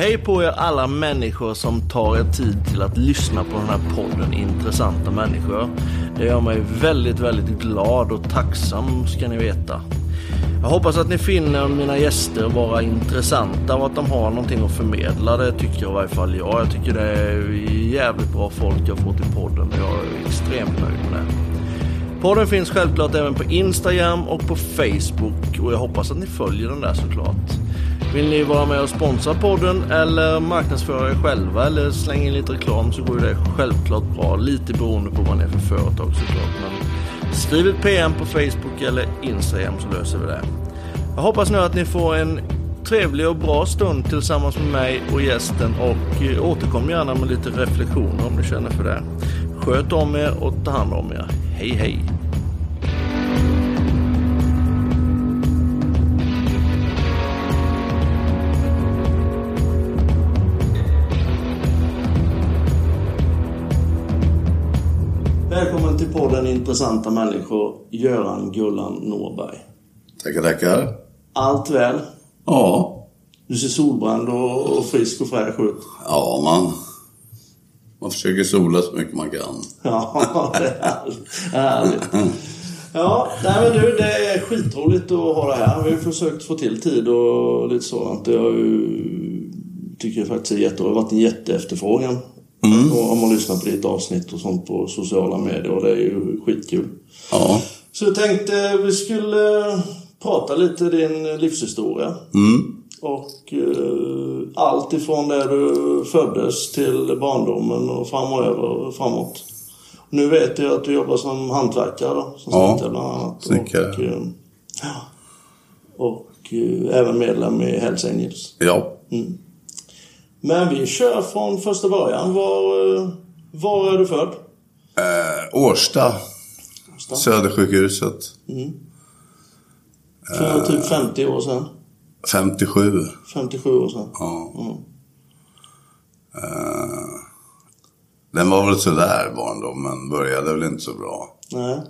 Hej på er alla människor som tar er tid till att lyssna på den här podden Intressanta människor. Det gör mig väldigt, väldigt glad och tacksam ska ni veta. Jag hoppas att ni finner mina gäster vara intressanta och att de har någonting att förmedla. Det tycker jag i varje fall jag. Jag tycker det är jävligt bra folk jag fått i podden. Jag är extremt nöjd med det. Podden finns självklart även på Instagram och på Facebook och jag hoppas att ni följer den där såklart. Vill ni vara med och sponsra podden eller marknadsföra er själva eller slänga in lite reklam så går det självklart bra. Lite beroende på vad ni är för företag såklart. Men skriv ett PM på Facebook eller Instagram så löser vi det. Jag hoppas nu att ni får en trevlig och bra stund tillsammans med mig och gästen och eh, återkom gärna med lite reflektioner om ni känner för det. Sköt om er och ta hand om er. Hej hej! Till podden Intressanta människor, Göran Gullan Norberg. Tackar, tackar. Allt väl? Ja. Du ser solbränd och, och frisk och fräsch ut. Ja, man, man försöker sola så mycket man kan. Ja, det är härligt. härligt. Ja, nej men du, det är skitroligt att ha det här. Vi har försökt få till tid och lite sådant. Det har ju, tycker jag faktiskt är jätte, det har varit en jätteefterfrågan. Mm. Om man lyssnar på ditt avsnitt och sånt på sociala medier och det är ju skitkul. Ja. Så jag tänkte vi skulle prata lite din livshistoria. Mm. Och eh, allt ifrån där du föddes till barndomen och framöver, framåt. Nu vet jag att du jobbar som hantverkare då, som Ja, snickare bland annat. snickare. Och, eh, ja. och eh, även medlem i Hells Angels. Ja. Men vi kör från första början. Var, eh, var är du född? Eh, Årsta. Södersjukhuset. För typ 50 år sedan. 57. 57 år sedan. Ja. Mm. Eh, den var väl sådär barndomen. Började väl inte så bra. Nej.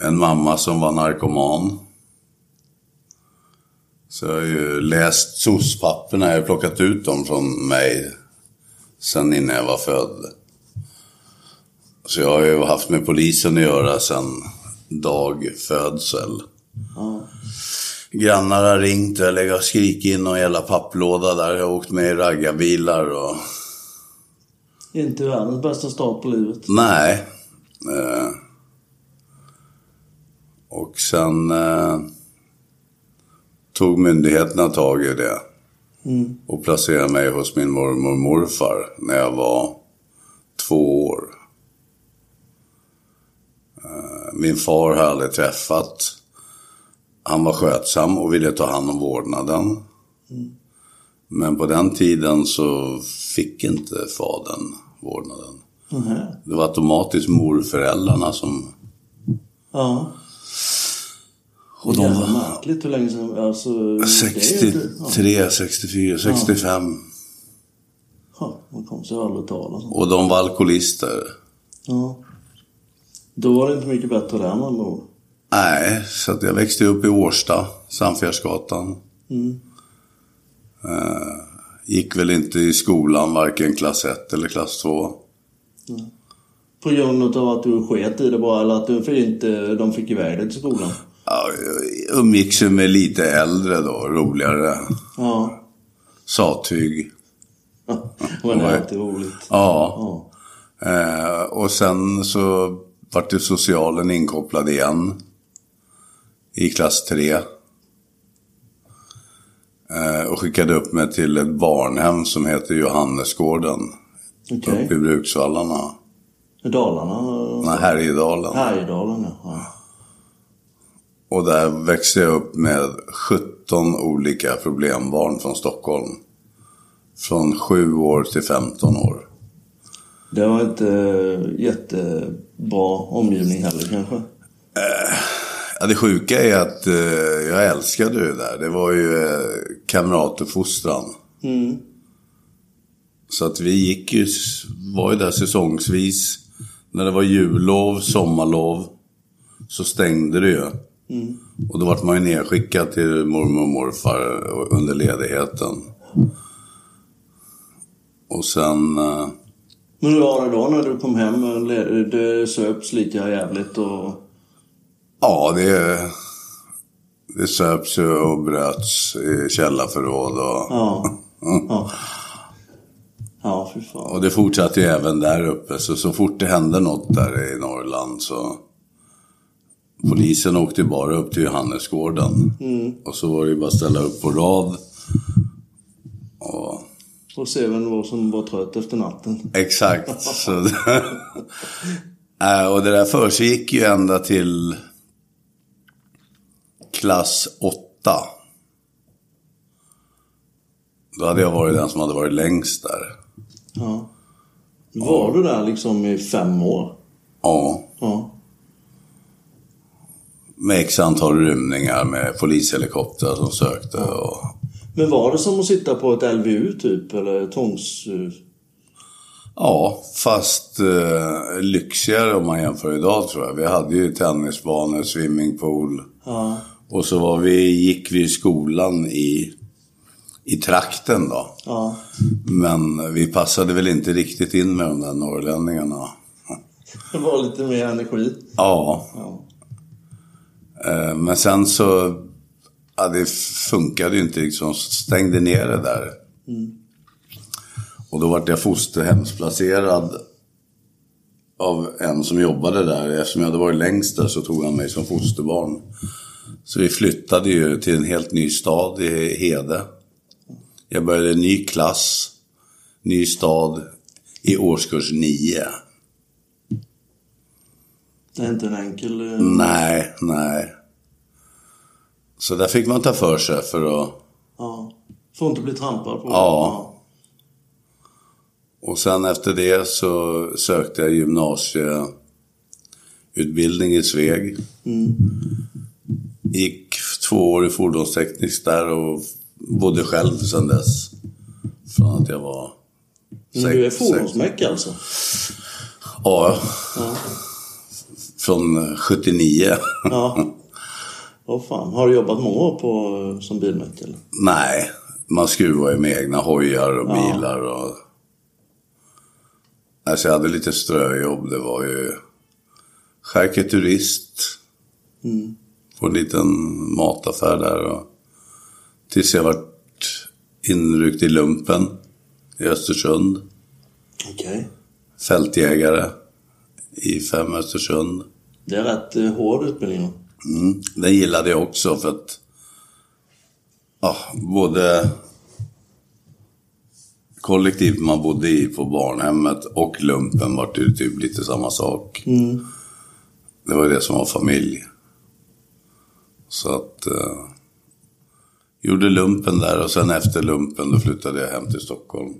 En mamma som var narkoman. Så jag har ju läst SOS-papperna. Jag har plockat ut dem från mig sen innan jag var född. Så jag har ju haft med polisen att göra sen dag födsel. Ja. Grannar har ringt och jag lägger och skrikit in någon jävla papplåda där. Jag har åkt med i raggarbilar och... Inte världens bästa start på livet. Nej. Eh, och sen eh, tog myndigheterna tag i det. Mm. Och placerade mig hos min mormor och morfar när jag var två år. Eh, min far har jag aldrig träffat. Han var skötsam och ville ta hand om vårdnaden. Men på den tiden så fick inte fadern vårdnaden. Mhm. Det var automatiskt morföräldrarna som... Ja. Och de var märkligt hur länge sedan. Alltså, det är ju inte- ja. 63, 64, 65. Ja, man kom sig aldrig tal och sånt. Och de var alkoholister. Ja. Då var det inte mycket bättre där andra ord. Nej, så att jag växte upp i Årsta, Sandfjärdsgatan. Mm. Eh, gick väl inte i skolan, varken klass 1 eller klass 2. På grund av att du sket i det bara, eller att du inte, de fick iväg dig till skolan? Ja, umgicks ju med lite äldre då, roligare. Ja. Sattyg. Men det är alltid roligt. Ja. Ja. Eh, och sen så vart ju socialen inkopplad igen. I klass 3. Eh, och skickade upp mig till ett barnhem som heter Johannesgården. Okej. Uppe i Bruksvallarna. Dalarna? Nej, Härjedalen. Härjedalen, ja. Och där växte jag upp med 17 olika problembarn från Stockholm. Från 7 år till 15 år. Det var inte jättebra omgivning heller kanske? Ja, det sjuka är att eh, jag älskade det där. Det var ju eh, kamratuppfostran. Mm. Så att vi gick ju, var ju där säsongsvis. När det var jullov, sommarlov, så stängde det ju. Och då vart man ju nedskickad till mormor och morfar under ledigheten. Och sen... eh, Men hur var det då när du kom hem? Det söps lika jävligt och... Ja, det, det söps ju och bröts i källarförråd. Och, Ja. Ja. Ja, fy fan. och det fortsatte ju även där uppe. Så, så fort det hände något där i Norrland så... Polisen åkte bara upp till Johannesgården. Och så var det ju bara att ställa upp på rad. Och, Och se vem det var som var trött efter natten. exakt. så, Äh, och det där försiggick ju ända till klass 8. Då hade jag varit den som hade varit längst där. Ja. Var du där liksom i fem år? Ja. Ja. Med x antal rymningar med polishelikoptrar som sökte. Och, Men var det som att sitta på ett LVU typ? Eller tvångs... ja, fast eh, lyxigare om man jämför idag tror jag. Vi hade ju tennisbanor, swimmingpool. Ja. Och så var vi, gick vi i skolan i, i trakten då. Ja. Men vi passade väl inte riktigt in med de där norrlänningarna. Det var lite mer energi. Ja, Ja. Eh, men sen så... Ja, det funkade ju inte liksom. Stängde ner det där. Och då vart jag fosterhemsplacerad av en som jobbade där. Eftersom jag hade varit längst där så tog han mig som fosterbarn. Så vi flyttade ju till en helt ny stad i Hede. Jag började en ny klass, ny stad i årskurs nio. Det är inte en enkel... eh, Nej, nej. Så där fick man ta för sig för att... Ja. Får inte bli trampad på. Ja. Och sen efter det så sökte jag gymnasieutbildning i Sveg. Gick två år i fordonsteknisk där och bodde själv sedan dess. Från att jag var Men du är sex- fordonsmäck alltså? Ja, Ja. Från 79. Ja. Vad fan. Har du jobbat många år på, som bilmäck eller? Nej, man skruvar ju med egna hojar och Ja. bilar och... Alltså jag hade lite ströjobb. Det var ju Skärke Turist. Mm. På en liten mataffär där. Och... Tills jag vart inryckt i lumpen i Östersund. Okej. Fältjägare i fem Östersund. Det är rätt eh, hård utbildning. Mm. Den gillade jag också för att ja, både kollektivet man bodde i på barnhemmet och lumpen var det typ lite samma sak. Mm. Det var det som var familj. Så att... Eh, gjorde lumpen där och sen efter lumpen då flyttade jag hem till Stockholm.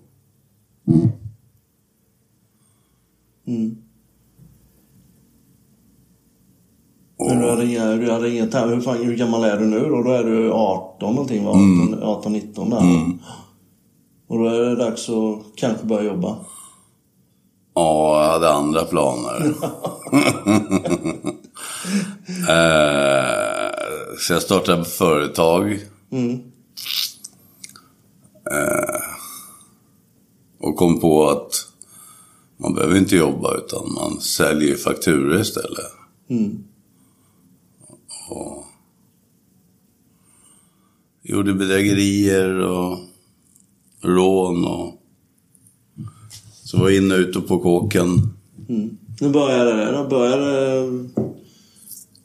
Mm. Men du hade inga, du inga tam- hur, fan, hur gammal är du nu då? Då är du 18 någonting va? 18, 18 19 där. Och då är det dags att kanske börja jobba. Ja, jag hade andra planer. eh, så jag startade företag. Mm. Och kom på att man behöver inte jobba utan man säljer fakturor istället. Mm. Och gjorde bedrägerier och rån och så var jag inne och ute på kåken. Mm. Nu började det. Då började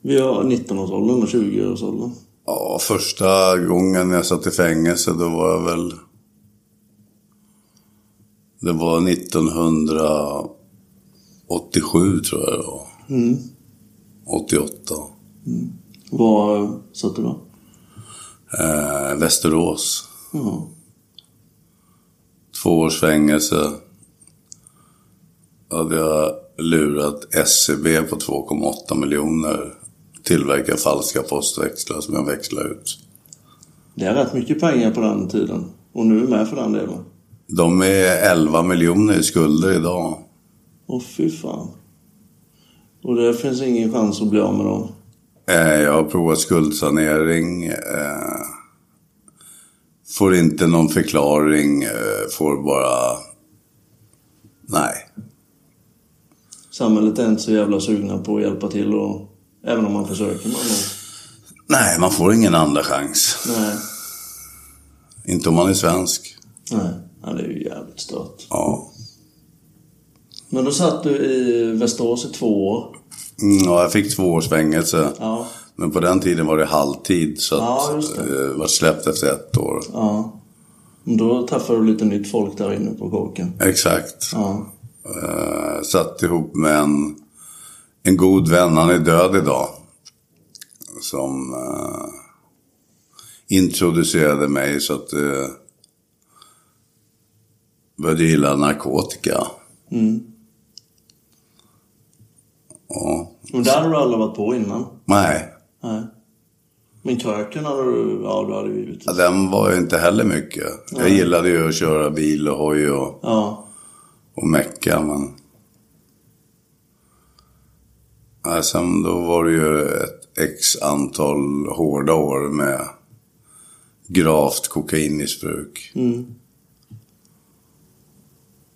vi har 19-årsåldern och 20-årsåldern. Ja, första gången jag satt i fängelse då var jag väl... Det var 1987 tror jag det var. Mm. 88. Var satt du då? Eh, Västerås. Ja. Två års fängelse. Hade jag lurat SCB på 2,8 miljoner. Tillverka falska postväxlar som jag växlade ut. Det är rätt mycket pengar på den tiden. Och nu med för den delen. De är 11 miljoner i skulder idag. Åh fy fan. Och det finns ingen chans att bli av med dem. Eh, Jag har provat skuldsanering. eh, Får inte någon förklaring. eh, Får bara Nej. Samhället är inte så jävla sugna på att hjälpa till och även om man försöker man. Nej, man får ingen andra chans. Nej, Inte om man är svensk. nej. Ja, det är ju jävligt stört. Ja. Men då satt du i Västerås i två år. Mm, ja, jag fick två års fängelse. Ja. Men på den tiden var det halvtid så att det. eh, var släppt efter ett år. Ja. Då träffade du lite nytt folk där inne på kåken. Exakt. Ja. Eh, satt ihop med en, en god vän, han är död idag. Som eh, introducerade mig så att eh, började gilla narkotika. Mm. Ja. Men där hade du aldrig varit på innan? Nej, Nej. Men kröken hade du, ja du hade givetvis. ja, den var ju inte heller mycket. Jag gillade ju att köra bil och hoj och, Ja. och mecka men... Ja, sen då var det ju ett x antal hårda år med gravt kokainmissbruk. Mm.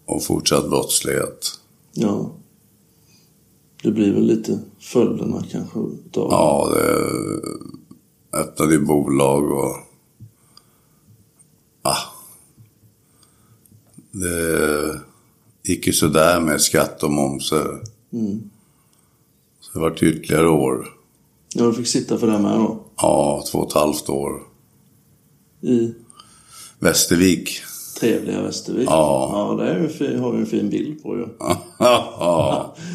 Och fortsatt brottslighet. Ja. Det blir väl lite följderna kanske utav Ja, det öppnade ju bolag och... Ah. Det gick ju sådär med skatt och momser. Mm. Så det var ytterligare år. Ja, du fick sitta för det med då. Ja, två och ett halvt år. I Västervik. trevliga Västervik. Ja. Ja, det är ju har vi en fin bild på ju. ja.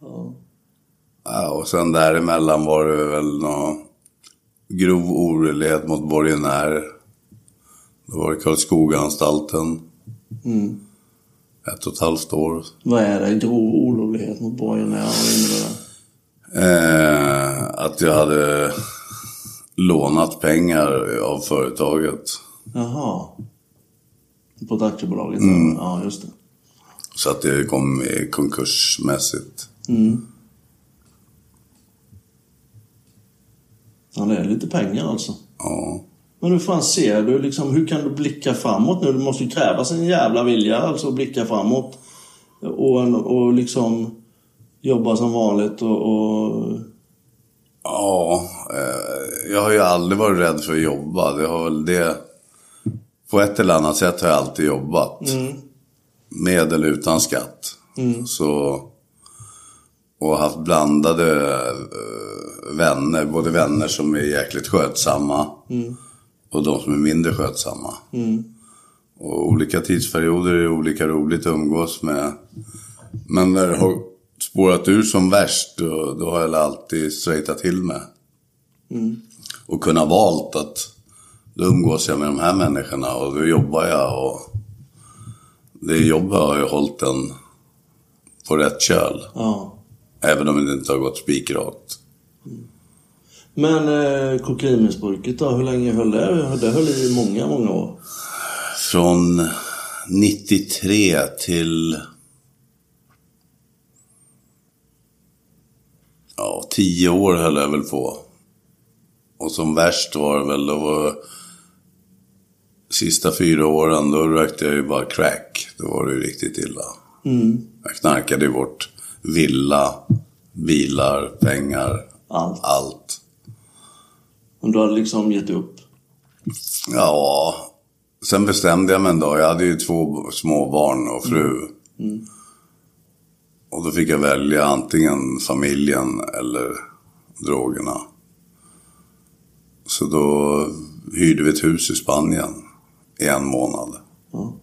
ja. Och sen däremellan var det väl någon grov oredlighet mot borgenärer. Då var det Karlskogaanstalten. Mm. Ett och ett halvt år. Vad är det? Grov olovlighet mot borgenärer? Vad innebär det? Eh, att jag hade lånat pengar av företaget. Jaha. På ett aktiebolag? Mm. Ja, just det. Så att det kom i konkursmässigt. Mm. Ja, det är lite pengar alltså. Ja. Men hur fan ser du liksom, hur kan du blicka framåt nu? Det måste ju krävas en jävla vilja alltså att blicka framåt. Och, och liksom jobba som vanligt och... och Ja, eh, jag har ju aldrig varit rädd för att jobba. Det har väl det... På ett eller annat sätt har jag alltid jobbat. Med eller utan skatt. Så... Och haft blandade eh, vänner. Både vänner som är jäkligt skötsamma. Och de som är mindre skötsamma. Och olika tidsperioder är olika roligt att umgås med. Men när det har spårat ur som värst, då, då har jag alltid straightat till mig. Och kunnat valt att då umgås jag med de här människorna och då jobbar jag och det jobbet har ju hållit en på rätt köl. ja. Även om det inte har gått spikrakt. Men eh, kokainmissbruket då, hur länge höll det? Det höll i många, många år. Från 93 till... Ja, 10 år höll jag väl på. Och som värst var det väl, då var... Sista fyra åren, då rökte jag ju bara crack. Då var det ju riktigt illa. Jag knarkade ju bort villa, bilar, pengar, Allt. allt. Men du hade liksom gett upp. Ja, sen bestämde jag mig en dag. Jag hade ju två små barn och fru. Och då fick jag välja antingen familjen eller drogerna. Så då hyrde vi ett hus i Spanien i en månad. Ja.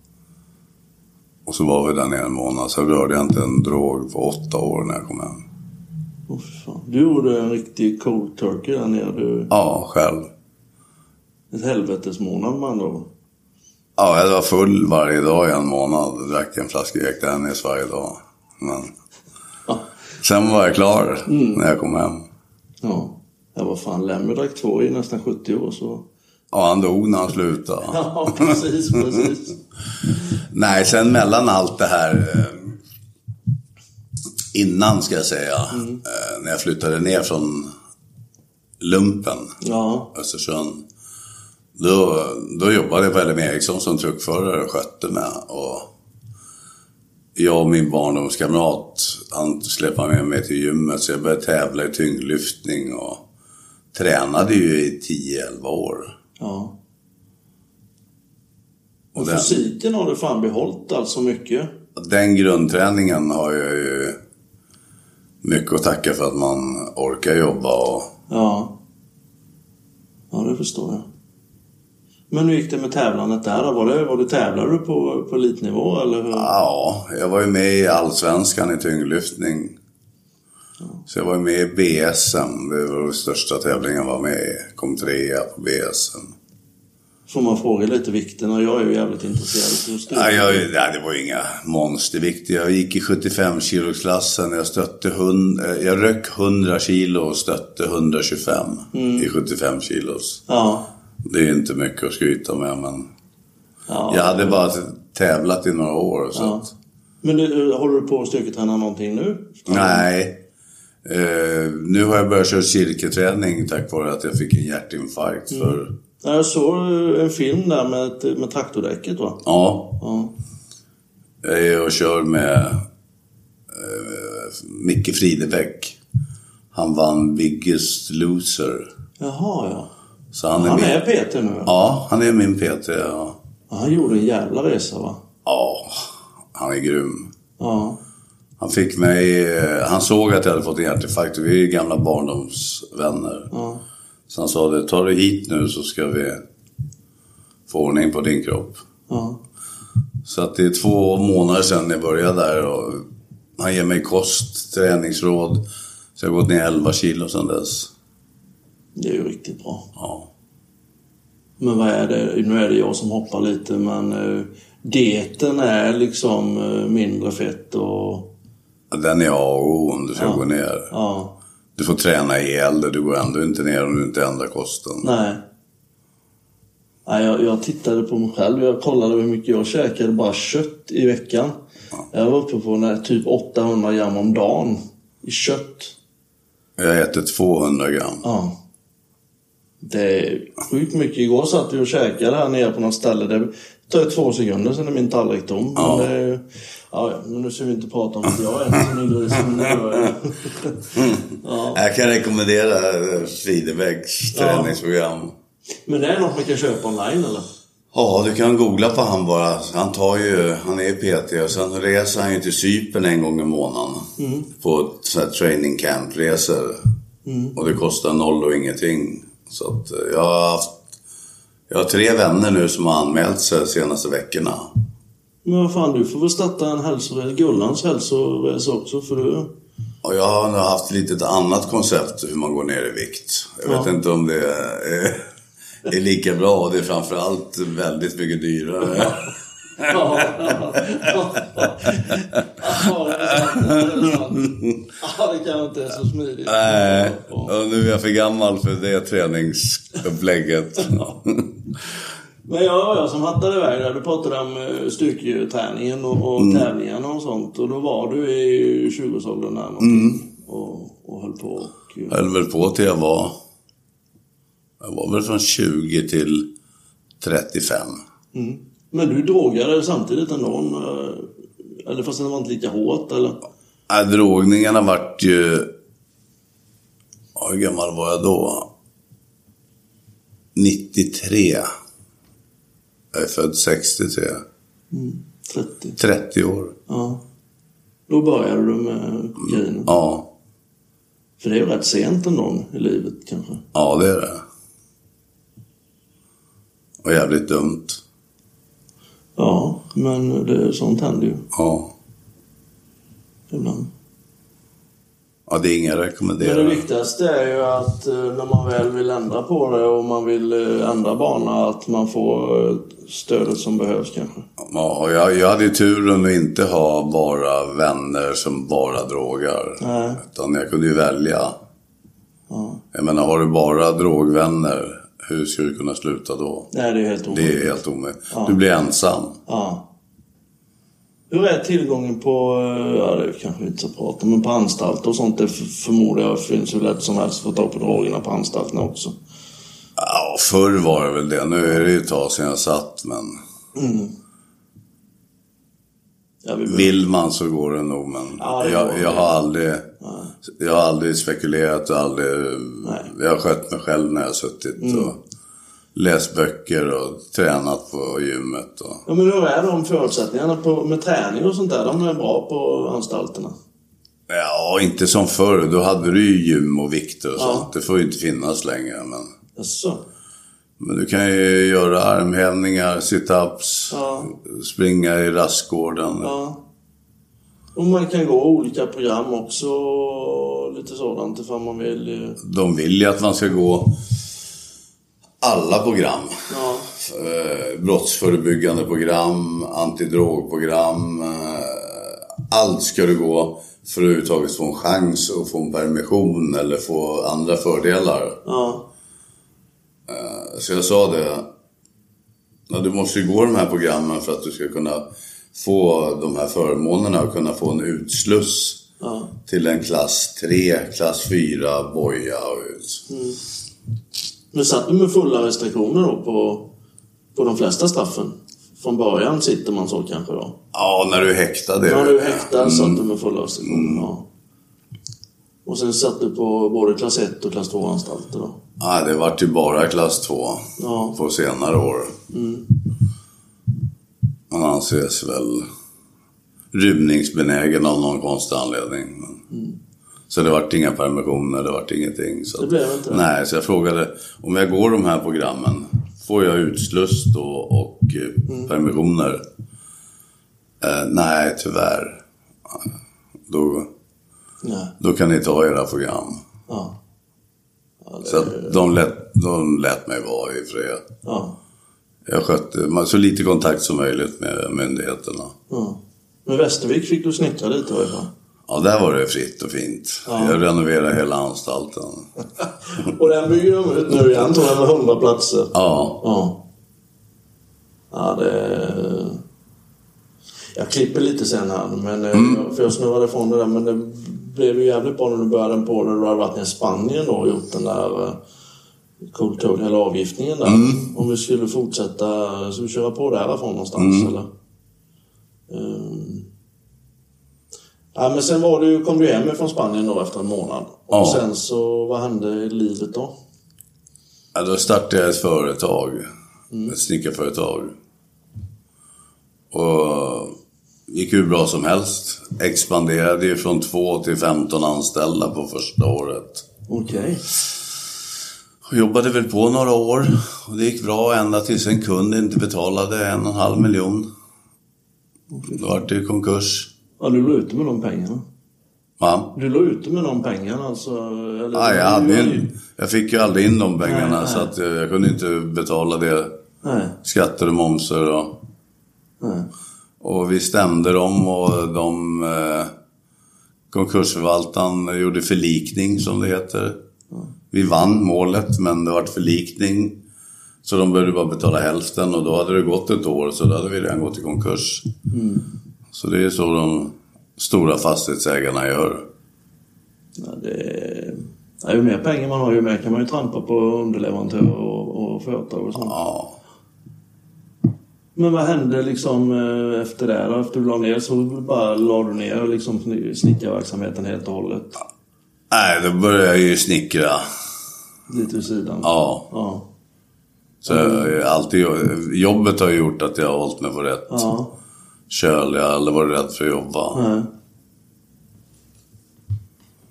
Och så var vi där nere en månad. Sen rörde jag inte en drog på åtta år när jag kom hem. Fy fan. Du gjorde en riktig cold turkey där nere. Du, Ja, själv. ett helvetesmånad andra ord. Ja, jag var full varje dag i en månad. Drack en flaska Jack varje dag. Men Ja. sen var jag klar när jag kom hem. Ja. Jag var fan Lemmy drack två i nästan 70 år så... Ja, han dog när han slutade. Ja, precis, precis. Nej, sen mellan allt det här eh, innan ska jag säga. Eh, när jag flyttade ner från lumpen, Ja. Östersund. Då, då jobbade jag på LM Ericsson som truckförare och skötte mig. Och jag och min barndomskamrat, han släppte med mig till gymmet så jag började tävla i tyngdlyftning och tränade ju i 10-11 år. Ja. Och Och den, fysiken har du fan behållit alltså mycket. den grundträningen har jag ju mycket att tacka för att man orkar jobba och Ja. Ja, det förstår jag. Men hur gick det med tävlandet där? Var det, var det, tävlade du på, på elitnivå eller hur? Ja, jag var ju med i Allsvenskan i tyngdlyftning. Så jag var med i BSM, det var den största tävlingen jag var med i. Kom trea på BSM. Får man fråga lite vikten och jag är ju jävligt intresserad. Nej, jag, nej, det var ju inga monstervikter. Jag gick i 75 kilosklassen. Jag stötte hund, eh, jag rök 100 kilo och stötte 125 i 75 kilos. Ja. Det är inte mycket att skryta med, men ja. jag hade bara tävlat i några år. Så Ja. Men du, håller du på att styrketräna någonting nu? nej. Eh, nu har jag börjat köra cirkelträning tack vare att jag fick en hjärtinfarkt för... Ja, Jag såg en film där med, med traktordäcket va? Ja, Ja. jag är och kör med eh, Micke Fridebäck. Han vann Biggest Loser. Jaha ja. Så han är Han min... är Peter nu ja. Han är min PT. Ja, Han gjorde en jävla resa va? ja, han är grym. Ja. Han fick mig... eh, Han såg att jag hade fått en hjärtinfarkt vi är ju gamla barndomsvänner. Ja. Så han sa det, ta dig hit nu så ska vi få ordning på din kropp. Ja. Så att det är två månader sedan jag började där och han ger mig kost, träningsråd. Så jag har gått ner 11 kilo sedan dess. Det är ju riktigt bra. Ja. Men vad är det? Nu är det jag som hoppar lite men uh, dieten är liksom eh, mindre fett och... Den är A och O om du ska Ja. gå ner. Ja. Du får träna ihjäl det, du går ändå inte ner om du inte ändrar kosten. Nej. Nej, jag, jag tittade på mig själv. Jag kollade hur mycket jag käkade bara kött i veckan. Jag var uppe på när, typ 800 gram om dagen i kött. Jag äter 200 gram. Ja. Det är sjukt mycket. Igår satt vi och käkade här nere på något ställe. Det tar två sekunder sen är min tallrik tom. Ja. Men, det, ja, ja, men nu ska vi inte prata om att jag äter som. Men det gör jag. ja. Jag kan rekommendera Fridebäcks träningsprogram. Men det är något man kan köpa online eller? Ja, du kan googla på han bara. Han tar ju, han är PT och sen reser han ju till Cypern en gång i månaden. På så här training camp-resor. Och det kostar noll och ingenting. Så att eh, jag har haft, jag har tre vänner nu som har anmält sig de senaste veckorna. Men vad fan, du får väl starta en hälsoresa, Gullans hälsoresa också för du... Och jag har nog haft lite ett annat koncept hur man går ner i vikt. Jag vet Ja. inte om det är, är lika bra och det är framförallt väldigt mycket dyrare. Ja, ja, ja. Ja, det. Ja, kan inte är så smidigt. Nej, Ja. och nu är jag för gammal för det träningsupplägget. Men jag, jag som hattade iväg där, du pratade om eh, styrketräningen och, och tävlingarna och sånt. Och då var du i 20-årsåldern där någonting, och, och höll på. Och, Jag höll väl på till jag var... Jag var väl från 20 till 35. mm. Men du drogade samtidigt ändå? eh, Eller fast det var inte lika hårt eller? Äh, drogningarna vart ju... Ja, hur gammal var jag då? 93. Jag är född 63. Mm. 30? 30 år. Ja. Då började du med kokainen? Ja, För det är ju rätt sent ändå i livet kanske. ja det är det. Och jävligt dumt. Ja, men det, sånt händer ju Ja. ibland. Ja, det är inga Men det viktigaste är ju att eh, när man väl vill ändra på det och man vill eh, ändra bana att man får eh, stödet som behövs kanske. Ja, jag, jag hade ju turen att inte ha bara vänner som bara drogar. Nej. Utan jag kunde ju välja. Ja. Jag menar, har du bara drogvänner, hur ska du kunna sluta då? Nej, det är helt Det omöjligt. är helt omöjligt. Du blir ensam. Ja. Hur är tillgången på, eh, ja det kanske vi inte ska prata om, men på anstalter och sånt? Det förmodar jag finns hur lätt som helst att få tag på drogerna på anstalterna också. Ja, förr var det väl det. Nu är det ju ett tag sedan jag satt, men... Ja, vi Vill man så går det nog, men Ja, det jag, jag har aldrig... Jag har aldrig spekulerat och aldrig... Nej. Jag har skött mig själv när jag har suttit och läst böcker och tränat på gymmet. Och, Ja, men hur är de förutsättningarna på, med träning och sånt där? De är bra på anstalterna? ja, inte som förr. Då hade du ju gym och vikter och Ja. sånt. Det får ju inte finnas längre. Men, Jaså? men du kan ju göra armhävningar, sit-ups, Ja. springa i rastgården. Ja. Och man kan gå olika program också. Lite sådant ifall man vill. De vill ju att man ska gå alla program. Ja. eh, brottsförebyggande program, antidrogprogram. Eh, allt ska du gå för att överhuvudtaget få en chans att få en permission eller få andra fördelar. Ja. Eh, så jag sa det. Du måste ju gå de här programmen för att du ska kunna få de här förmånerna och kunna få en utsluss Ja. till en klass 3, klass 4, boja och ut. Men satt du med fulla restriktioner då på, på de flesta straffen? Från början sitter man så kanske då? Ja, när du är häktad. är När du är häktad satt du med fulla restriktioner? Ja. Och sen satt du på både klass 1 och klass 2 anstalter då? Nej, det vart ju bara klass 2 Ja. på senare år. Man anses väl rymningsbenägen av någon konstig anledning. Men... Så det vart inga permissioner, det vart ingenting. Så Det blev inte? Nej, så jag frågade om jag går de här programmen, får jag utsluss då och eh, permissioner? Eh, nej, tyvärr. Då, Nej. då kan ni ta era program. Ja. Ja, det, Så de, lät, de lät mig vara i fred. ja. Jag skötte så lite kontakt som möjligt med myndigheterna. ja. Men Västervik fick du snickra lite varifrån? Ja, där var det fritt och fint. Jag renoverade hela anstalten. Och den bygger de ut nu igen tror jag med 100 platser. Ja, Ja. Ja, det... Jag klipper lite sen här, men, eh, för jag snurrade ifrån det där. Men det blev ju jävligt bra när du började på när du hade varit i Spanien då och gjort den där cool toad, eller avgiftningen där. Om vi skulle fortsätta, ska vi köra på därifrån någonstans eller? Ja, men sen var du, kom du hem från Spanien då efter en månad. Och Ja. sen så, vad hände i livet då? ja då startade jag ett företag. Ett snickarföretag. Och gick hur bra som helst. Expanderade ju från 2 till 15 anställda på första året. Okej. Och jobbade väl på några år. Och det gick bra ända tills en kund inte betalade en och en halv miljon. Då var det konkurs. Ja, du låg ute med de pengarna. Va? Du låg ute med de pengarna alltså? Eller, Ja, jag, hade in, jag fick ju aldrig in de pengarna Nej, så nej. att eh, jag kunde inte betala det. Nej, Skatter och momser och... nej. Och vi stämde dem och de... Eh, konkursförvaltaren gjorde förlikning som det heter. Vi vann målet men det var förlikning. Så de behövde bara betala hälften och då hade det gått ett år så då hade vi redan gått i konkurs. Så det är så de stora fastighetsägarna gör. Ja, det... Ja, ju mer pengar man har ju mer kan man ju trampa på underleverantörer och, och företag och sånt. Ja. Men vad hände liksom eh, efter det då? Efter du la ner så bara la du ner liksom sni- snickarverksamheten helt och hållet? Nej, då började jag ju snickra. Lite vid sidan? Ja. Ja. Så jag alltid, jobbet har gjort att jag har hållit mig på rätt Ja. Köl. Jag har aldrig varit rädd för att jobba. Nej.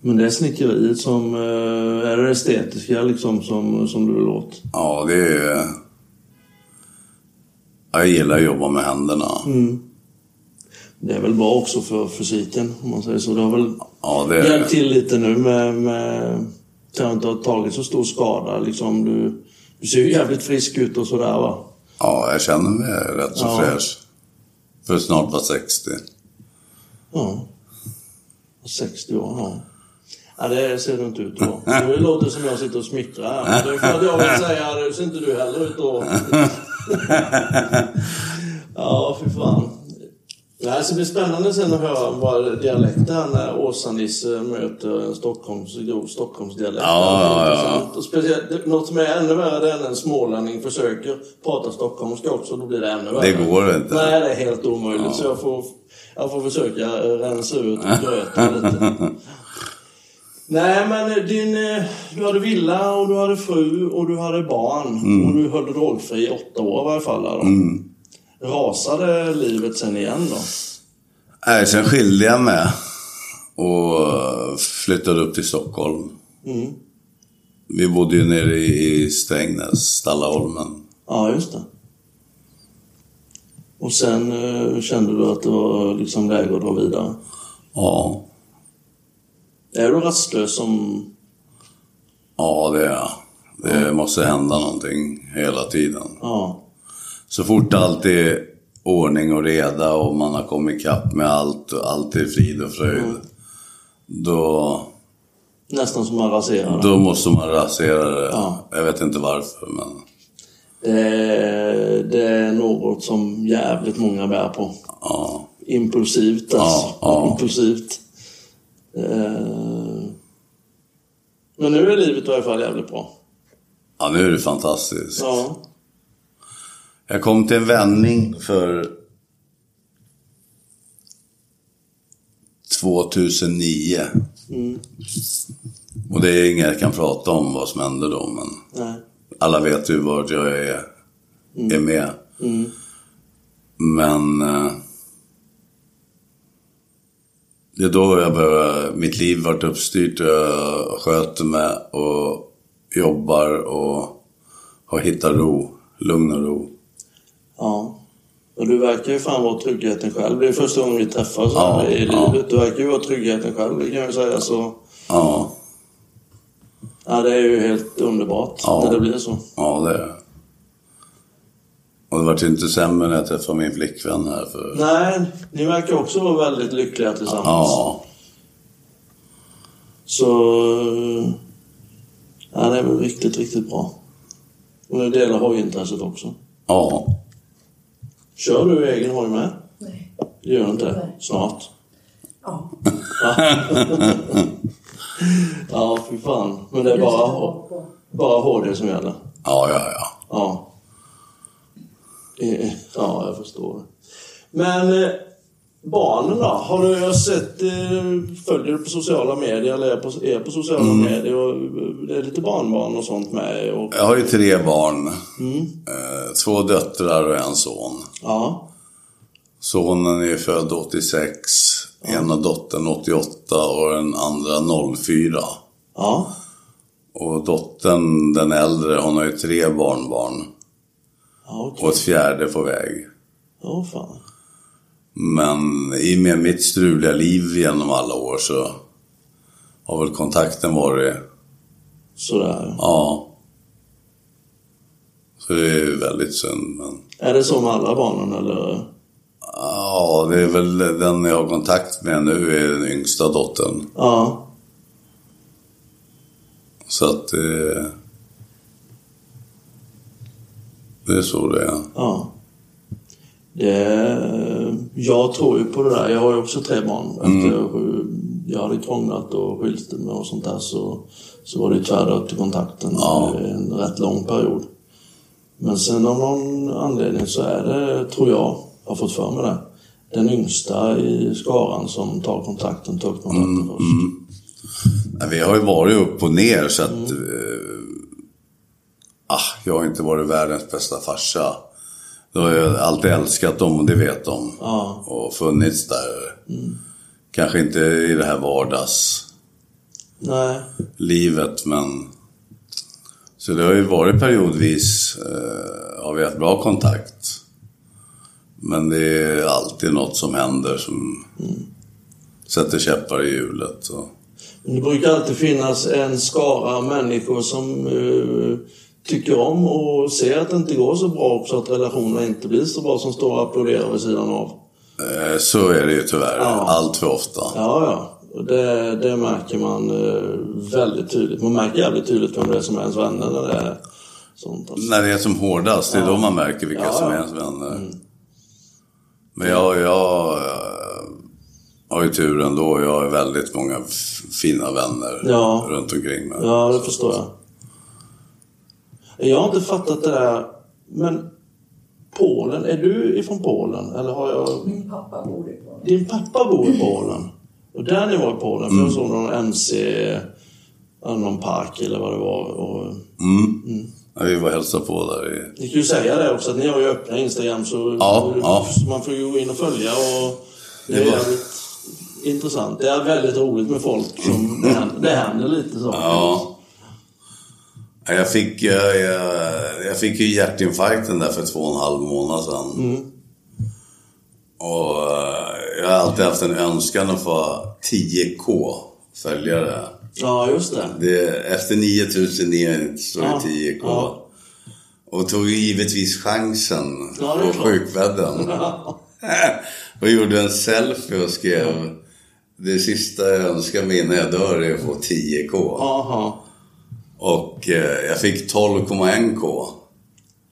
Men det är snickeriet som... eh, Är det estetiska liksom som, som du vill åt? Ja, det är... Jag gillar att jobba med händerna. Det är väl bra också för fysiken om man säger så. Det har väl Ja, det hjälpt till lite nu med... med att inte ha tagit så stor skada liksom. Du, du ser ju jävligt frisk ut och sådär va? Ja, jag känner mig rätt så Ja. fräsch. För snart var 60. Ja. 60 år, ja. Ja, det ser du inte ut då. Det låter som jag sitter och smickrar här. Det är för att jag vill säga, det ser inte du heller ut då. Ja, fy fan. Nej, så det blir spännande sen att höra vad dialekter här när Åsa-Nisse möter en Stockholms, grov Stockholmsdialekt. Ja, ja, ja. Speciellt, något som är ännu värre är när en smålänning försöker prata stockholmska också, då blir det ännu värre. Det går inte. Nej, det är helt omöjligt. Så jag får, jag får försöka rensa ut gröten lite. Nej, men din, eh, du hade villa och du hade fru och du hade barn. Mm. Och du höll drogfri i åtta år i varje fall. Då. Rasade livet sen igen då? Nej, sen skilde jag mig och flyttade upp till Stockholm. Mm. Vi bodde ju nere i Strängnäs, Stallaholmen. Ja, just det. Och sen eh, kände du att det var liksom läge att dra vidare. Ja, Är du rastlös som... ja det är jag. Det måste hända någonting hela tiden. Ja. Så fort allt är ordning och reda och man har kommit ikapp med allt och allt är frid och fröjd. Då, Nästan som man raserar. då måste man rasera det. Ja. Jag vet inte varför men... Det, det är något som jävligt många bär på. Ja, Impulsivt alltså. Ja, ja. Impulsivt. Eh, Men nu är livet i alla fall jävligt bra. ja nu är det fantastiskt. Ja. Jag kom till en vändning för 2009. Mm. Och det är inget jag kan prata om vad som hände då, men Nej. alla vet ju vart jag är, är med. Mm. Men eh, det är då jag började, mitt liv vart uppstyrt och jag sköter mig och jobbar och har hittat ro, lugn och ro. Ja. Och du verkar ju fan vara tryggheten själv. Det är första gången vi träffas Ja, i ja. livet. Du verkar ju vara tryggheten själv, det kan jag säga. Så, Ja, ja, det är ju helt underbart Ja. när det blir så. ja det är det. Och det vart inte sämre när jag träffade min flickvän här för... Nej, ni verkar också vara väldigt lyckliga tillsammans. Ja, Så... Ja, det är väl riktigt, riktigt bra. Och ni delar hojintresset också. ja. Kör du egen hoj med? Nej. Det gör du inte? Nej. Snart? Ja. Ja, fy fan. Men det är bara, bara HD som gäller? Ja, ja, ja. Ja. Ja, jag förstår. Men eh, barnen då? Har du sett, eh, följer du på sociala medier eller är på, är på sociala medier? Och eh, det är lite barnbarn och sånt med. Och, Jag har ju tre barn. Eh, två döttrar och en son. ja. Sonen är född 86, ena dottern 88 och den andra 04. Ja. Och dottern, den äldre, hon har ju tre barnbarn. Ja, okej. Och ett fjärde på väg. Ja, fan. Men i och med mitt struliga liv genom alla år så har väl kontakten varit, Sådär. ja. Så det är väldigt synd. Men, Är det så med alla barnen eller? ja, det är väl den jag har kontakt med nu är den yngsta dottern. Ja. Så att det... Det är så det är. Ja. Det, jag tror ju på det där. Jag har ju också tre barn. Efter jag, hade krånglat och skilt mig och sånt där så, så var det tvärdött till kontakten Ja. i en rätt lång period. Men sen av någon anledning så är det, tror jag, har fått för mig det, den yngsta i skaran som tar kontakten, tar upp kontakten först. Nej, Vi har ju varit upp och ner så att... Eh, ah, jag har inte varit världens bästa farsa. Då har jag alltid älskat dem och det vet de. Ja. Och funnits där. Kanske inte i det här vardagslivet men... Så det har ju varit periodvis, eh, har vi haft bra kontakt. Men det är alltid något som händer som sätter käppar i hjulet. Och, det brukar alltid finnas en skara människor som eh, tycker om och ser att det inte går så bra också, att relationerna inte blir så bra, som står och applåderar vid sidan av. Eh, Så är det ju tyvärr, Ja. allt för ofta. Ja, ja. Det, det märker man eh, väldigt tydligt. Man märker jävligt tydligt vem det är som är ens vänner när det är sånt. Alltså. När det är som hårdast, det är Ja. då man märker vilka Ja, som är. Mm. ens vänner. Men jag, jag, har ju tur ändå. Jag har väldigt många fina vänner runt omkring mig. Ja, det förstår jag. Jag har inte fattat det där, men Polen, är du ifrån Polen? Eller har jag... Min pappa bor i Polen. Din pappa bor i Polen. Och där ni var i Polen, för jag såg någon MC, någon park eller vad det var. Och, Mm. Ja, vi var och hälsade på där ni kan ju säga det också, att ni har ju öppna Instagram så Ja, ja. man får ju gå in och följa och det är jävligt intressant. Det är väldigt roligt med folk som det händer, det händer lite saker. Ja. Ja, Jag fick, jag, jag, fick ju hjärtinfarkten där för två och en halv månad sedan. Mm. Och eh, jag har alltid haft en önskan att få 10K följare. Ja, just det. Det, efter 9009 så är det Ja, 10K. ja. Och tog givetvis chansen Ja, på sjukbädden. och gjorde en selfie och skrev Det sista jag önskar mig innan jag dör är att få 10K. Aha. Och eh, jag fick 12,1K.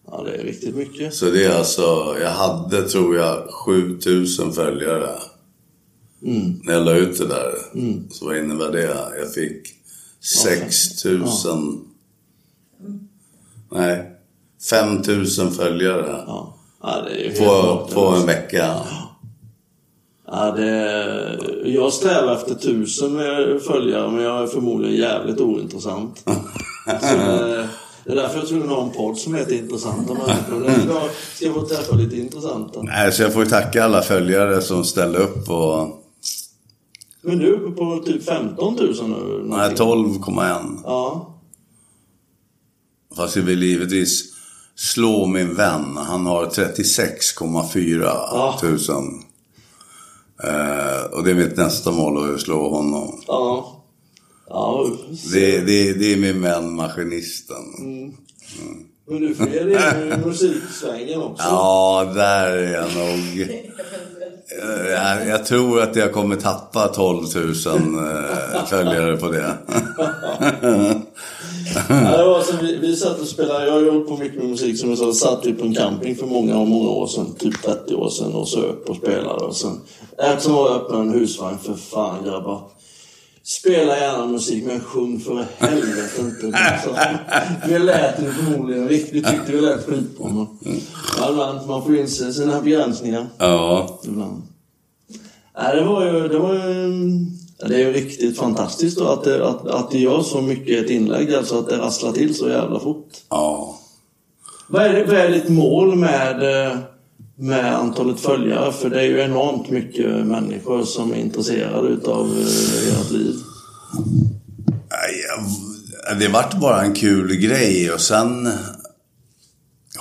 Ja, det är riktigt mycket. Så det är alltså, jag hade tror jag 7000 följare. Mm. När jag la ut det där. Så vad innebär det? Jag fick 6000... Nej, 5000 följare. Ja. Ja, På, på en vecka. Ja, det, jag strävar efter tusen följare, men jag är förmodligen jävligt ointressant. Så det, det är därför jag tror att ha en podd som heter Intressanta människor. Jag ska, ska få träffa lite intressanta. Nej, så jag får ju tacka alla följare som ställde upp och... Men du är uppe på typ 15 000 nu? Nej, någonting. 12,1. Ja. Fast jag vill givetvis slå min vän. Han har 36,4 tusen. Eh, och det är mitt nästa mål att slå honom. Ja. Ja, Det, det, det är min vän Maskinisten. men du får ge dig in i musiksvängen också. Ja, där är jag nog. Jag, jag tror att jag kommer tappa 12 000 eh, följare på det. Ja, det var så vi, vi satt och spelade, jag har ju hållit på mycket med musik som jag sa, satt vi på en camping för många, många år sedan, typ 30 år sedan och söp och spelade och sen, eftersom jag öppnade en husvagn, för fan grabbar. Spela gärna musik men sjung för helvete inte. Vi lät ju förmodligen riktigt, tyckte vi lät skitbra men, ja, ibland, man får inse sina begränsningar Ja, ibland. Nej, det var ju, det var ju, det är ju riktigt fantastiskt då att det, att, att det gör så mycket i ett inlägg, alltså att det rasslar till så jävla fort. ja. Vad är, vad är ditt mål med, eh, med antalet följare? För det är ju enormt mycket människor som är intresserade utav eh, ert liv. Det vart bara en kul grej och sen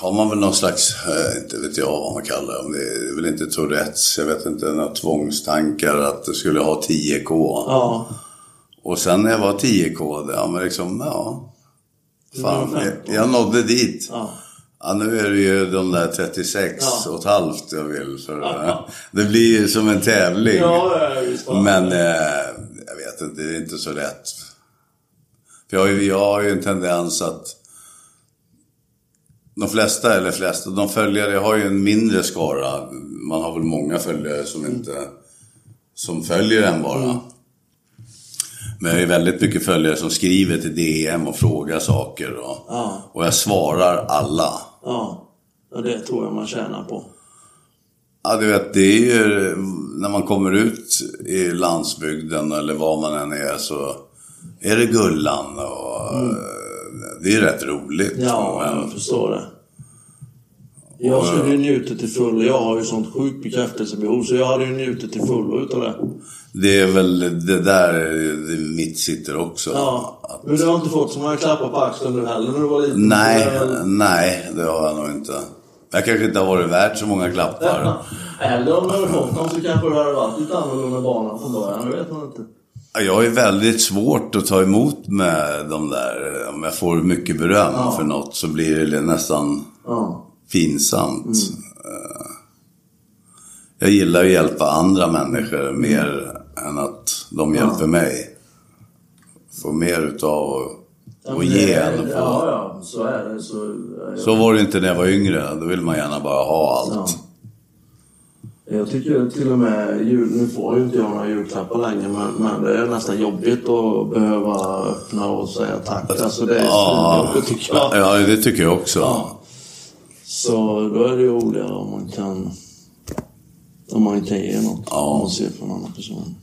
har man väl någon slags, eh, inte vet jag vad man kallar det, om det är väl inte Tourettes, jag vet inte, några tvångstankar att det skulle ha 10K. Ja, Och sen när jag var 10K, det, ja men liksom, ja. Fan, jag, 15. jag nådde dit. ja. Ja, nu är det ju de där 36 Ja. och ett halvt jag vill. För, Det blir ju som en tävling. Ja, ja. Men eh, jag vet inte, det är inte så lätt. För jag, jag har ju en tendens att de flesta, eller flesta, de följare, har ju en mindre skara. Man har väl många följare som inte, som följer en bara. Men jag har ju väldigt mycket följare som skriver till DM och frågar saker. Och, Ja. och jag svarar alla. Ja, och det tror jag man tjänar på. Ja, du vet, det är ju när man kommer ut i landsbygden eller var man än är så är det Gullan och eh, det är rätt roligt. Ja, men, jag förstår det. Jag skulle ju njutit till fullo. Jag har ju sånt sjukt bekräftelsebehov så jag hade ju njutit till fullo utav det. det är väl det där det mitt sitter också. Ja. Att, Men du har inte fått så många klappar på axeln nu heller när du var liten? nej, Eller- nej, det har jag nog inte. Jag kanske inte har varit värd så många klappar. Eller om du hade fått dem så kanske du hade varit lite annorlunda bana från början. Det vet man inte. Jag ju väldigt svårt att ta emot med de där, om jag får mycket beröm Ja. för något så blir det nästan Ja. pinsamt. Eh, Jag gillar att hjälpa andra människor mer än att de hjälper mig. Få mer utav Ja, men ge än att få. Ja, ja, så är det. Så, ja, Så var det inte när jag var yngre. Då ville man gärna bara ha allt. Ja. Jag tycker till och med, jul, nu får ju inte jag några julklappar längre men, men det är nästan jobbigt att behöva öppna och säga tack. Alltså det är Ja, jobbigt tycker jag. ja, det tycker jag också. Ja. Så då är det ju roligare om man kan, om man kan ge något. Ja. Om man ser på en annan person.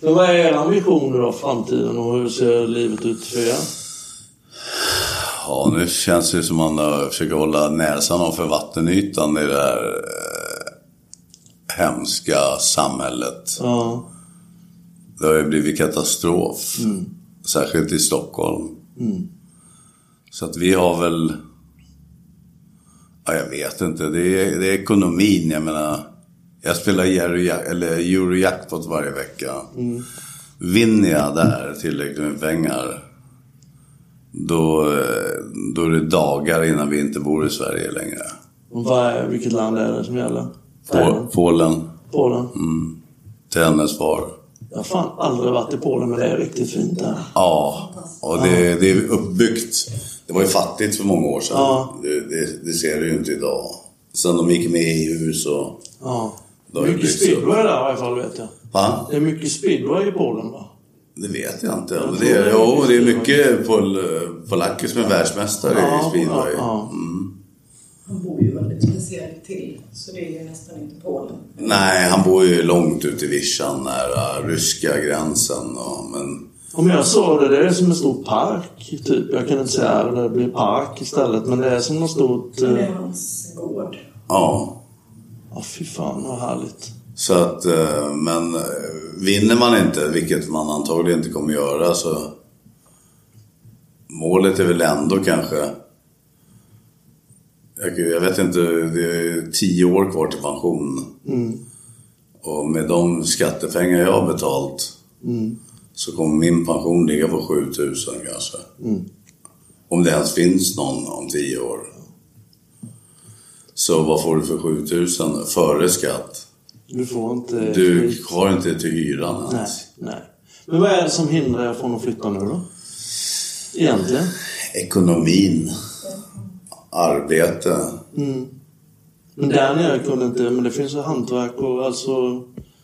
Men vad är era visioner då, framtiden och hur ser livet ut för er? Ja, nu känns det som att man försöker hålla näsan ovanför vattenytan i det här hemska samhället. Ja. Det har ju blivit katastrof. Särskilt i Stockholm. Så att vi har väl... Ja, jag vet inte. Det är, det är ekonomin. Jag menar, jag spelar Euro- eller Eurojackpot varje vecka. Vinner jag där tillräckligt med pengar, då, då är det dagar innan vi inte bor i Sverige längre. Och vad är, vilket land är det som gäller? Pol- Polen, Polen? till hennes far. Jag har fan aldrig varit i Polen men det är riktigt fint där. Ja, och det, det är uppbyggt. Det var ju fattigt för många år sedan. Ja. Det, det, det ser du ju inte idag. Sen de gick med i EU så... Ja. Mycket speedway där i alla fall vet jag. Va? Det är mycket speedway i Polen va? Det vet jag inte. Jag det, är jo, det är mycket pol, polacker som är världsmästare i speedway. Ja, ja. Han väldigt speciellt till, så det är ju nästan inte Polen. Nej, han bor ju långt ute i vischan nära ryska gränsen. Och, men Om jag såg det, det är som en stor park typ. Jag kan inte säga att det blir park istället men det är som något stort... Det är eh, hans gård. ja, Ja fy fan vad härligt. så att... eh, Men eh, vinner man inte, vilket man antagligen inte kommer göra, så... Målet är väl ändå kanske... Jag, vet inte, det är tio år kvar till pension. Och med de skattepengar jag har betalt så kommer min pension ligga på 7000 kanske. Om det ens finns någon om tio år. Så vad får du för 7000 före skatt? Du får inte... Du har inte till hyran Nej, ens. nej. Men vad är det som hindrar er från att flytta nu då? Egentligen? Ekonomin. Arbete. Men där nere kunde inte... Men det finns ju hantverk och alltså...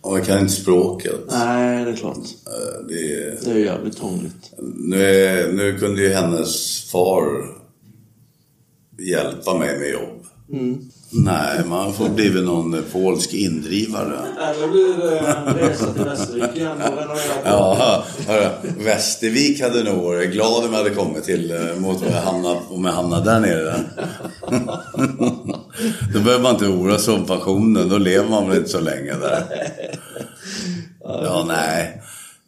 Och jag kan inte språket. Nej, det är klart. Eh, Det är, Det är jävligt krångligt. nu, är, nu kunde ju hennes far hjälpa mig med jobb. Nej, man får blivit någon polsk indrivare. Eller blir det resa till Västervik igen? Ja, hörru, Västervik hade nog varit glad om jag hade kommit till eh, mot om jag hamnade, om jag hamnade där nere. Då behöver man inte oroa sig om pensionen, då lever man väl inte så länge där. Ja, nej.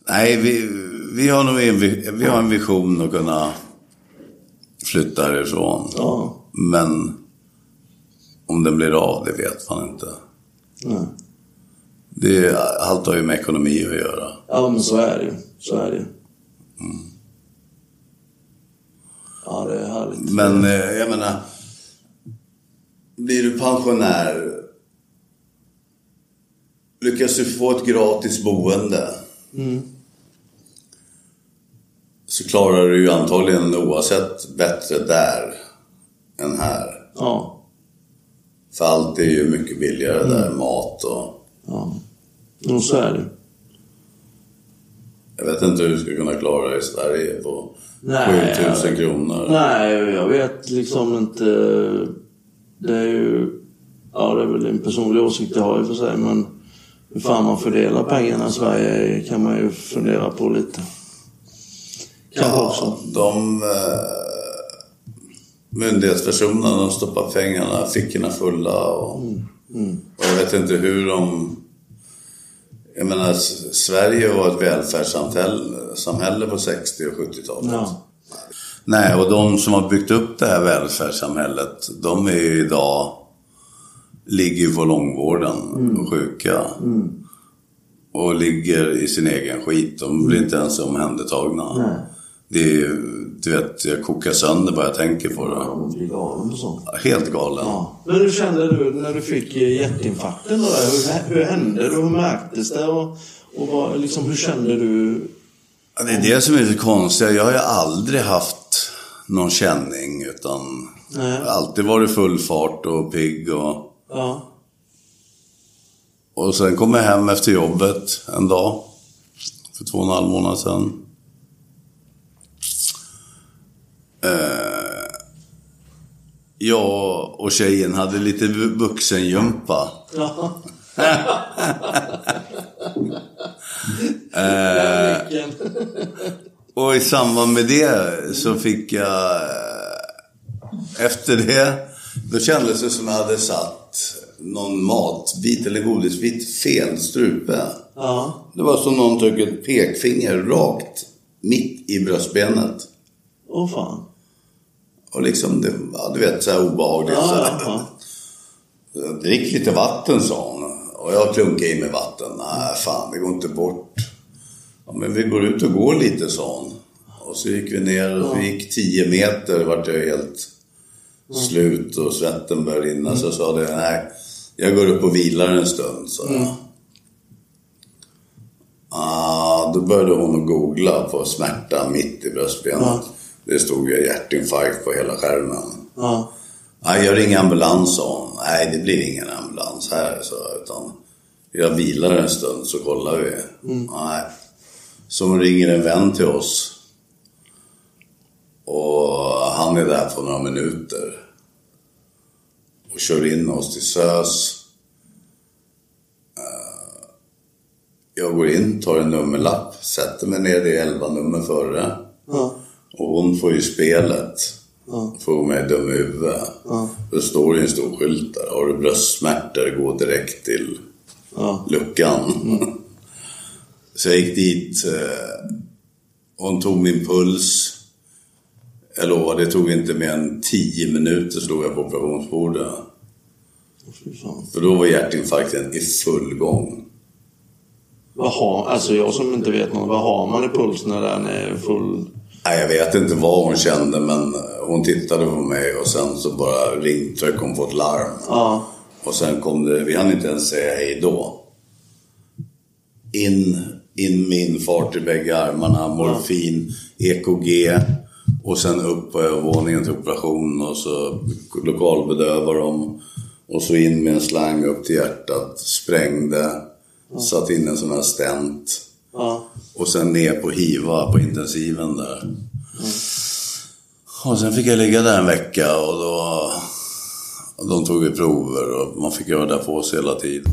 Nej, vi, vi, har nog en, vi vi har en vision att kunna flytta härifrån. Ja. Men om den blir av, det vet man inte. Nej. Det, allt har ju med ekonomi att göra. Ja, men så är det ju. Så är det ju. Ja, det är härligt. Men eh, jag menar, blir du pensionär, lyckas du få ett gratis boende, så klarar du ju antagligen oavsett bättre där än här. Ja. För allt är ju mycket billigare där, mat och... Ja. Jo, så är det. Jag vet inte hur du ska kunna klara dig i Sverige på Nej, 7000 jag- kronor. Nej, jag vet liksom inte. Det är ju... Ja, det är väl en personlig åsikt jag har i och för sig, men hur fan man fördelar pengarna i Sverige kan man ju fundera på lite. Kanske också. De eh, myndighetspersonerna de stoppar pengarna, fickorna fulla och, och jag vet inte hur de... Jag menar, Sverige var ett välfärdssamhälle samhälle på 60 och 70-talet. Ja. Nej, och de som har byggt upp det här välfärdssamhället, de är ju idag, ligger ju på långvården och sjuka. Och ligger i sin egen skit. De blir inte ens omhändertagna. Det är ju- du vet, jag kokar sönder bara jag tänker på det. Ja, blir galen på sånt. Helt galen. Ja. Men hur kände du när du fick eh, hjärtinfarkten? Då? Hur, hur hände det? Hur märktes det? Och, och vad, liksom, hur kände du? Ja, Det är det som är så konstigt. Jag har ju aldrig haft någon känning utan Nej. alltid varit full fart och pigg och... Ja. Och sen kom jag hem efter jobbet en dag. För två och en halv månad sedan. Eh, jag och tjejen hade lite vu- vuxengympa. Ja. Och i samband med det så fick jag... eh, Efter det, då kändes det som jag hade satt någon matbit eller godisbit fel strupe. Ja. Det var som någon tryckte ett pekfinger rakt mitt i bröstbenet. Åh fan. Och liksom, det, ja, du vet, så här obehagligt. Ja, så ja, här. ja. Drick lite vatten, sa hon. Och jag klunkade i mig vatten. Nej, fan, det går inte bort. Ja, men vi går ut och går lite, sa hon. Och så gick vi ner och vi gick 10 meter. vart jag helt slut och svetten började rinna. Så jag sa det, nej, jag går upp och vilar en stund, sa jag. Ah, då började hon googla på smärta mitt i bröstbenet. Det stod ju hjärtinfarkt på hela skärmen. Ja. Nej, jag ringer ambulans, hon. Nej, det blir ingen ambulans här, så utan jag vilar en stund så kollar vi. Nej. Så ringer en vän till oss. Och han är där på några minuter. Och kör in oss till SÖS. Eh, Jag går in, tar en nummerlapp, sätter mig ner, det är 11 nummer före. Ja. Och hon får ju spelet. Ja. Får mig dum i huvudet. Ja. Då står det en stor skylt där. Har du bröstsmärtor, gå direkt till Ja. luckan. Så jag gick dit. eh, Hon tog min puls. Jag lovar, det tog inte mer än 10 minuter slog jag på operationsbordet. För då var hjärtinfarkten i full gång. Vad har, alltså jag som inte vet något, vad har man i pulsen när den är full? Nej, jag vet inte vad hon kände men hon tittade på mig och sen så bara ringtryck hon på ett larm. Ja. Och sen kom det, vi hann inte ens säga hej då. In, in med infart i bägge armarna, morfin, EKG och sen upp på övervåningen till operation och så lokalbedövar de. Och så in med en slang upp till hjärtat, sprängde, satt in en sån här stent. Ja. Och sen ner på HIVA på intensiven där. Och sen fick jag ligga där en vecka och då... och De tog ju prover och man fick göra där på sig hela tiden.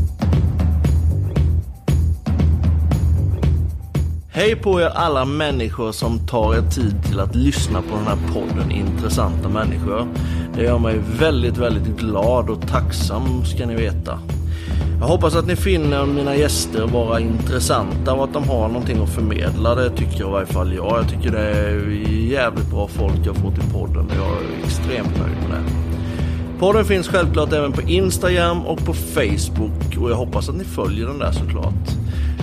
Hej på er alla människor som tar er tid till att lyssna på den här podden Intressanta människor. Det gör mig väldigt, väldigt glad och tacksam ska ni veta. Jag hoppas att ni finner mina gäster vara intressanta och att de har någonting att förmedla. Det tycker jag i varje fall jag. Jag tycker det är jävligt bra folk jag får till podden. Jag är extremt nöjd med det. Podden finns självklart även på Instagram och på Facebook och jag hoppas att ni följer den där såklart.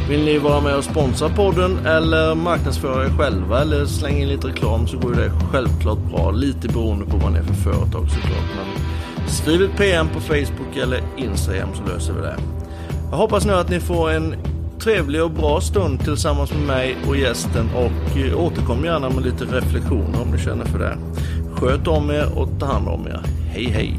Vill ni vara med och sponsra podden eller marknadsföra er själva eller slänga in lite reklam så går det självklart bra. Lite beroende på vad ni är för företag såklart. Men skriv ett PM på Facebook eller Instagram så löser vi det. Jag hoppas nu att ni får en trevlig och bra stund tillsammans med mig och gästen och eh, återkom gärna med lite reflektioner om ni känner för det. Sköt om er och ta hand om er. Hej hej!